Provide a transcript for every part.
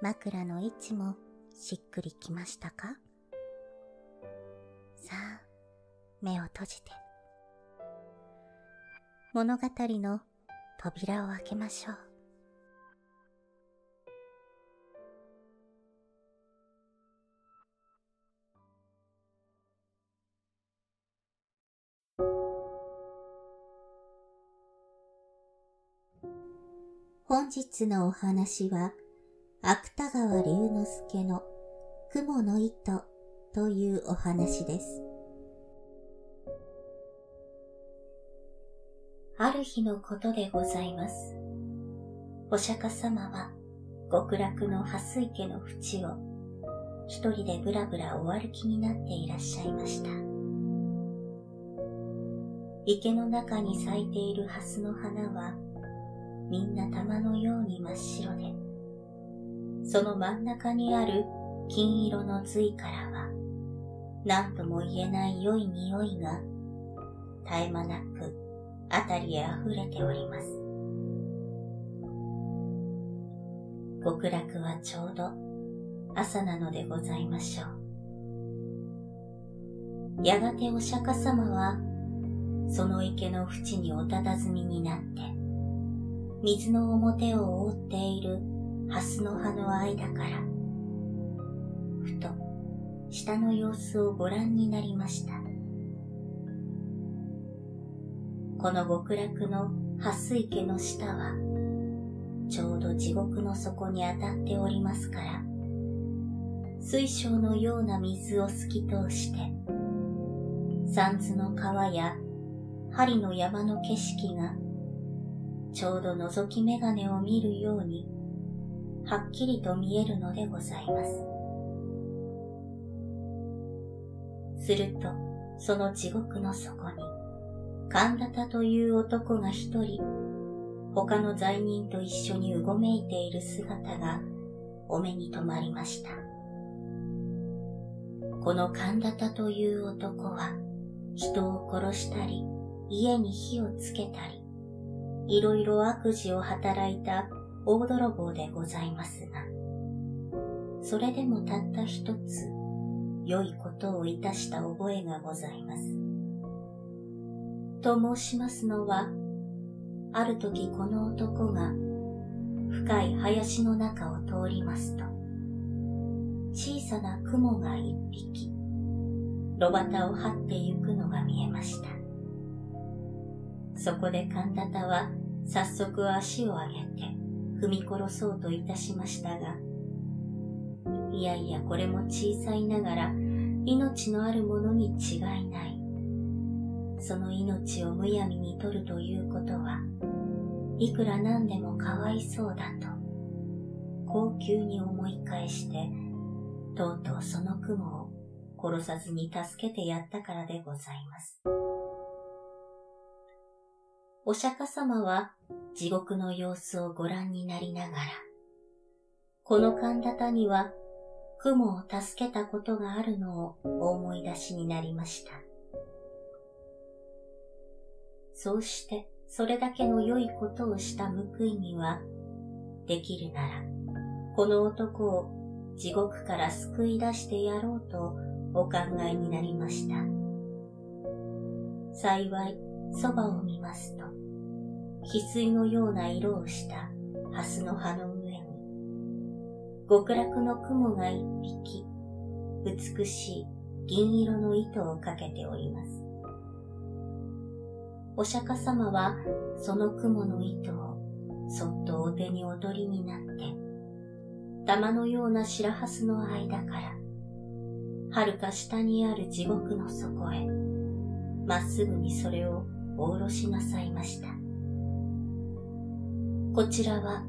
枕の位置もしっくりきましたか？さあ、目を閉じて。物語の扉を開けましょう。本日のお話は、芥川龍之介の雲の糸というお話です。ある日のことでございます。お釈迦様は極楽の蓮池の淵を一人でぶらぶらお歩きになっていらっしゃいました。池の中に咲いている蓮の花はみんな玉のように真っ白で、その真ん中にある金色の髄からは、何とも言えない良い匂いが絶え間なくあたりへ溢れております。極楽はちょうど朝なのでございましょう。やがてお釈迦様は、その池の縁におたたずみになって、水の表を覆っている蓮の葉の間から、ふと下の様子をご覧になりました。この極楽の蓮池の下は、ちょうど地獄の底に当たっておりますから、水晶のような水を透き通して、三途の川や針の山の景色がちょうど覗き眼鏡を見るように、はっきりと見えるのでございます。すると、その地獄の底に、神田田という男が一人、他の罪人と一緒にうごめいている姿がお目に留まりました。この神田田という男は、人を殺したり、家に火をつけたり、いろいろ悪事を働いた大泥棒でございますが、それでもたった一つ良いことをいたした覚えがございます。と申しますのは、ある時この男が深い林の中を通りますと、小さな雲が一匹、炉端を張ってゆくのが見えました。そこで神田田は早速足を上げて踏み殺そうといたしましたが、いやいやこれも小さいながら命のあるものに違いない。その命をむやみに取るということは、いくらなんでもかわいそうだと、高級に思い返して、とうとうその雲を殺さずに助けてやったからでございます。お釈迦様は地獄の様子をご覧になりながら、この神田田には雲を助けたことがあるのを思い出しになりました。そうしてそれだけの良いことをした報いには、できるなら、この男を地獄から救い出してやろうとお考えになりました。幸い、そばを見ますと、翡翠のような色をしたハスの葉の上に、極楽の雲が一匹、美しい銀色の糸をかけております。お釈迦様はその雲の糸をそっとお手に踊りになって、玉のような白蓮の間から、遥か下にある地獄の底へ、まっすぐにそれをおろしなさいました。こちらは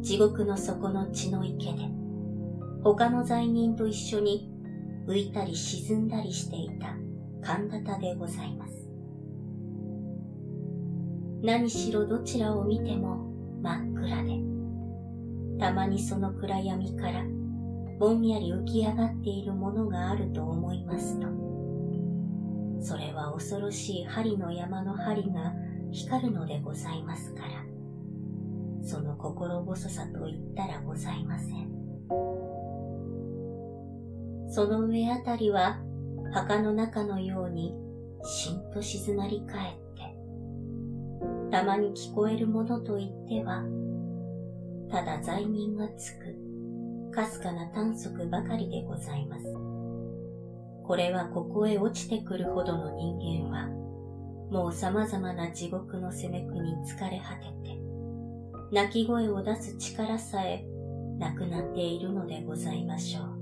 地獄の底の血の池で、他の罪人と一緒に浮いたり沈んだりしていた神田でございます。何しろどちらを見ても真っ暗で、たまにその暗闇からぼんやり浮き上がっているものがあると思いますと、それは恐ろしい針の山の針が光るのでございますから、その心細さと言ったらございません。その上あたりは墓の中のようにしんと静まり返って、たまに聞こえるものと言っては、ただ罪人がつく、かすかな短足ばかりでございます。これはここへ落ちてくるほどの人間は、もう様々な地獄の責め苦に疲れ果てて、泣き声を出す力さえなくなっているのでございましょう。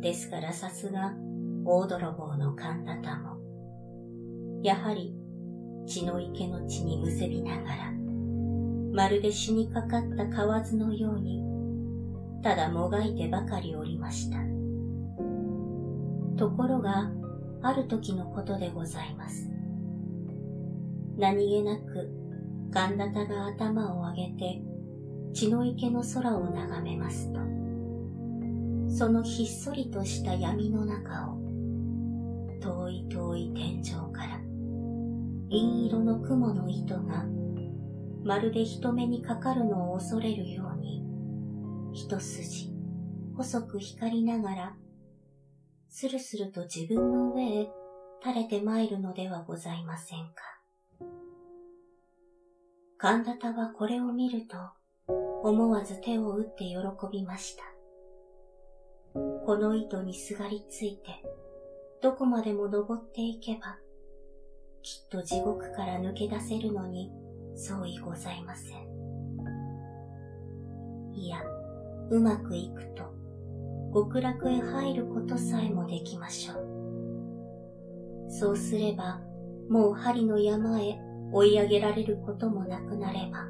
ですからさすが大泥棒の神田田も、やはり血の池の地にむせびながら、まるで死にかかった蛙のように、ただもがいてばかりおりました。ところが、ある時のことでございます。何気なく神田田が頭を上げて血の池の空を眺めますと、そのひっそりとした闇の中を、遠い遠い天井から銀色の雲の糸がまるで人目にかかるのを恐れるように、一筋細く光りながら、スルスルと自分の上へ垂れて参るのではございませんか。神田田はこれを見ると、思わず手を打って喜びました。この糸にすがりついて、どこまでも登っていけば、きっと地獄から抜け出せるのに相違ございません。いや、うまくいくと、極楽へ入ることさえもできましょう。そうすれば、もう針の山へ追い上げられることもなくなれば、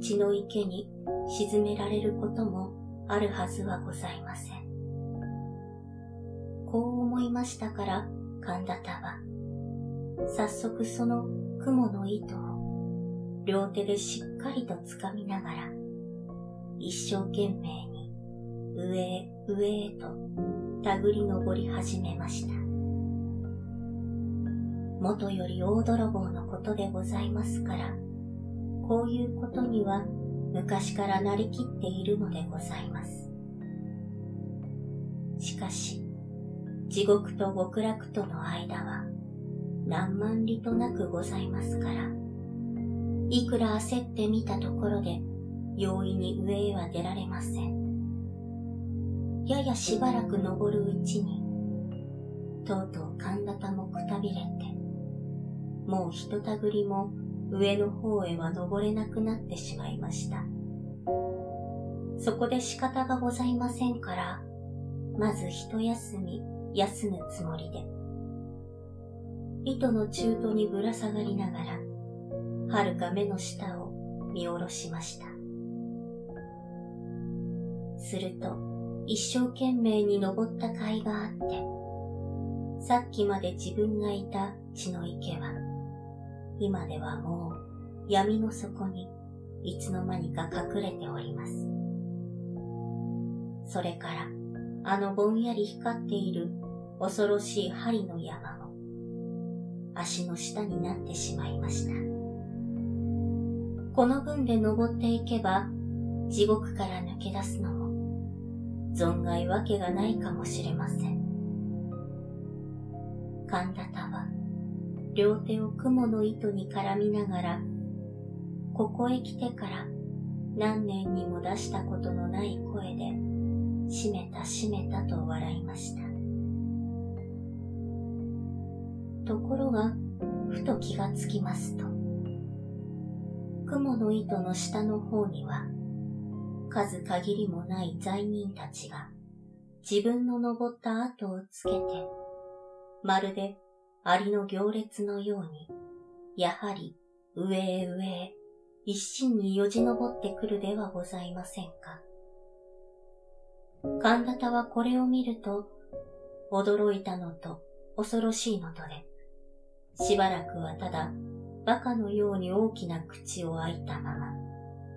血の池に沈められることもあるはずはございません。こう思いましたから、神田田は、早速その雲の糸を両手でしっかりと掴みながら、一生懸命に上へ上へと手繰り登り始めました。元より大泥棒のことでございますから、こういうことには昔からなりきっているのでございます。しかし、地獄と極楽との間は何万里となくございますから、いくら焦ってみたところで容易に上へは出られません。ややしばらく登るうちに、とうとう神田もくたびれて、もうひとたぐりも上の方へは登れなくなってしまいました。そこで仕方がございませんから、まず一休み休むつもりで、糸の中途にぶら下がりながら、はるか目の下を見下ろしました。すると、一生懸命に登った甲斐があって、さっきまで自分がいた血の池は、今ではもう闇の底にいつの間にか隠れております。それからあのぼんやり光っている恐ろしい針の山も足の下になってしまいました。この分で登っていけば地獄から抜け出すのも存外わけがないかもしれません。神田田は両手を雲の糸に絡みながら、ここへ来てから何年にも出したことのない声で、閉めた閉めたと笑いました。ところが、ふと気がつきますと、雲の糸の下の方には、数限りもない罪人たちが自分の登った後をつけて、まるでアリの行列のように、やはり上へ上へ一心によじ登ってくるではございませんか。神田田はこれを見ると、驚いたのと恐ろしいのとで、しばらくはただ馬鹿のように大きな口を開いたまま、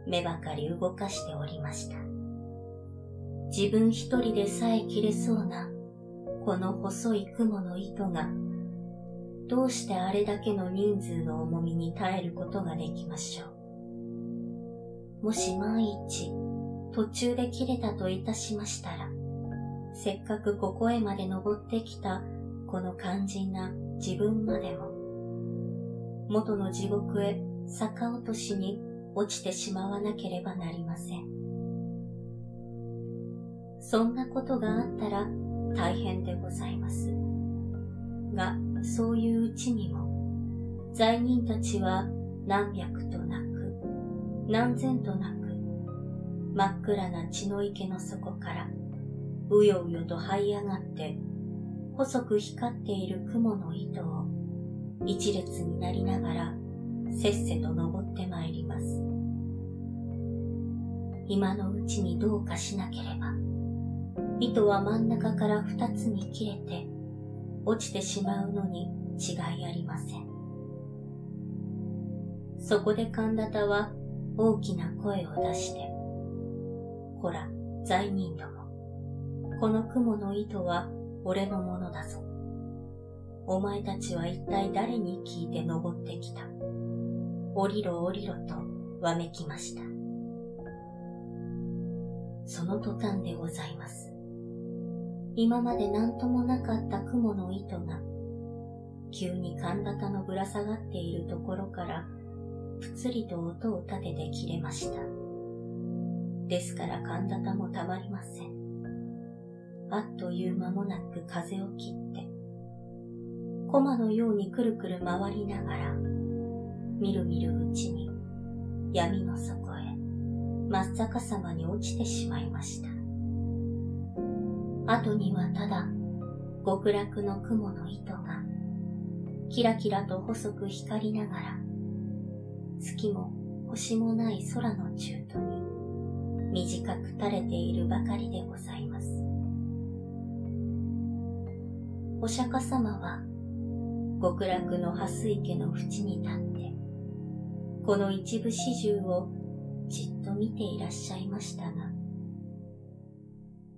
目ばかり動かしておりました。自分一人でさえ切れそうな、この細い雲の糸が、どうしてあれだけの人数の重みに耐えることができましょう。もし万一、途中で切れたといたしましたら、せっかくここへまで登ってきたこの肝心な自分までも、元の地獄へ逆落としに落ちてしまわなければなりません。そんなことがあったら大変でございます。が、そういううちにも、罪人たちは何百となく、何千となく、真っ暗な血の池の底から、うようよと這い上がって、細く光っている雲の糸を、一列になりながら、せっせと登ってまいります。今のうちにどうかしなければ、糸は真ん中から二つに切れて、落ちてしまうのに違いありません。そこで神田田は大きな声を出して、こら、罪人ども、この雲の糸は俺のものだぞ。お前たちは一体誰に聞いて登ってきた？降りろ降りろとわめきました。その途端でございます。今まで何ともなかった雲の糸が、急に神田田のぶら下がっているところから、ぷつりと音を立てて切れました。ですから神田田もたまりません。あっという間もなく風を切って、コマのようにくるくる回りながら、みるみるうちに闇の底真っ逆さまに落ちてしまいました。後にはただ極楽の雲の糸がキラキラと細く光りながら月も星もない空の中途に短く垂れているばかりでございます。お釈迦様は極楽の蓮池の淵に立って、この一部始終をじっと見ていらっしゃいましたが、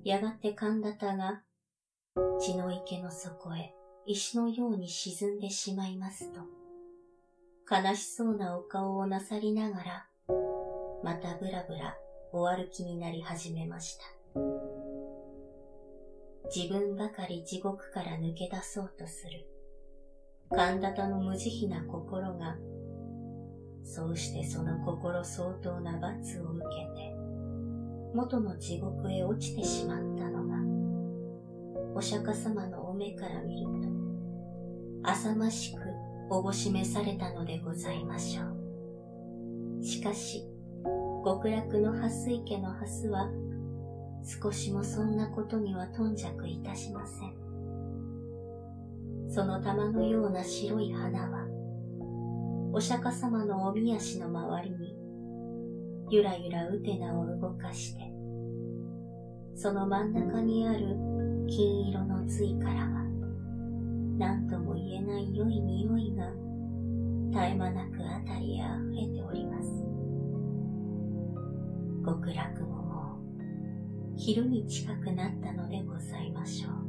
やがて神田田が血の池の底へ石のように沈んでしまいますと、悲しそうなお顔をなさりながら、またぶらぶらお歩きになり始めました。自分ばかり地獄から抜け出そうとする神田田の無慈悲な心が、そうしてその心相当な罰を受けて、元の地獄へ落ちてしまったのが、お釈迦様のお目から見ると、浅ましくおぼしめされたのでございましょう。しかし、極楽の蓮池の蓮は、少しもそんなことには頓着いたしません。その玉のような白い花は、お釈迦様のおみ足の周りに、ゆらゆらうてなを動かして、その真ん中にある金色の髄からは、何とも言えない良い匂いが絶え間なくあたりへ溢れております。極楽ももう昼に近くなったのでございましょう。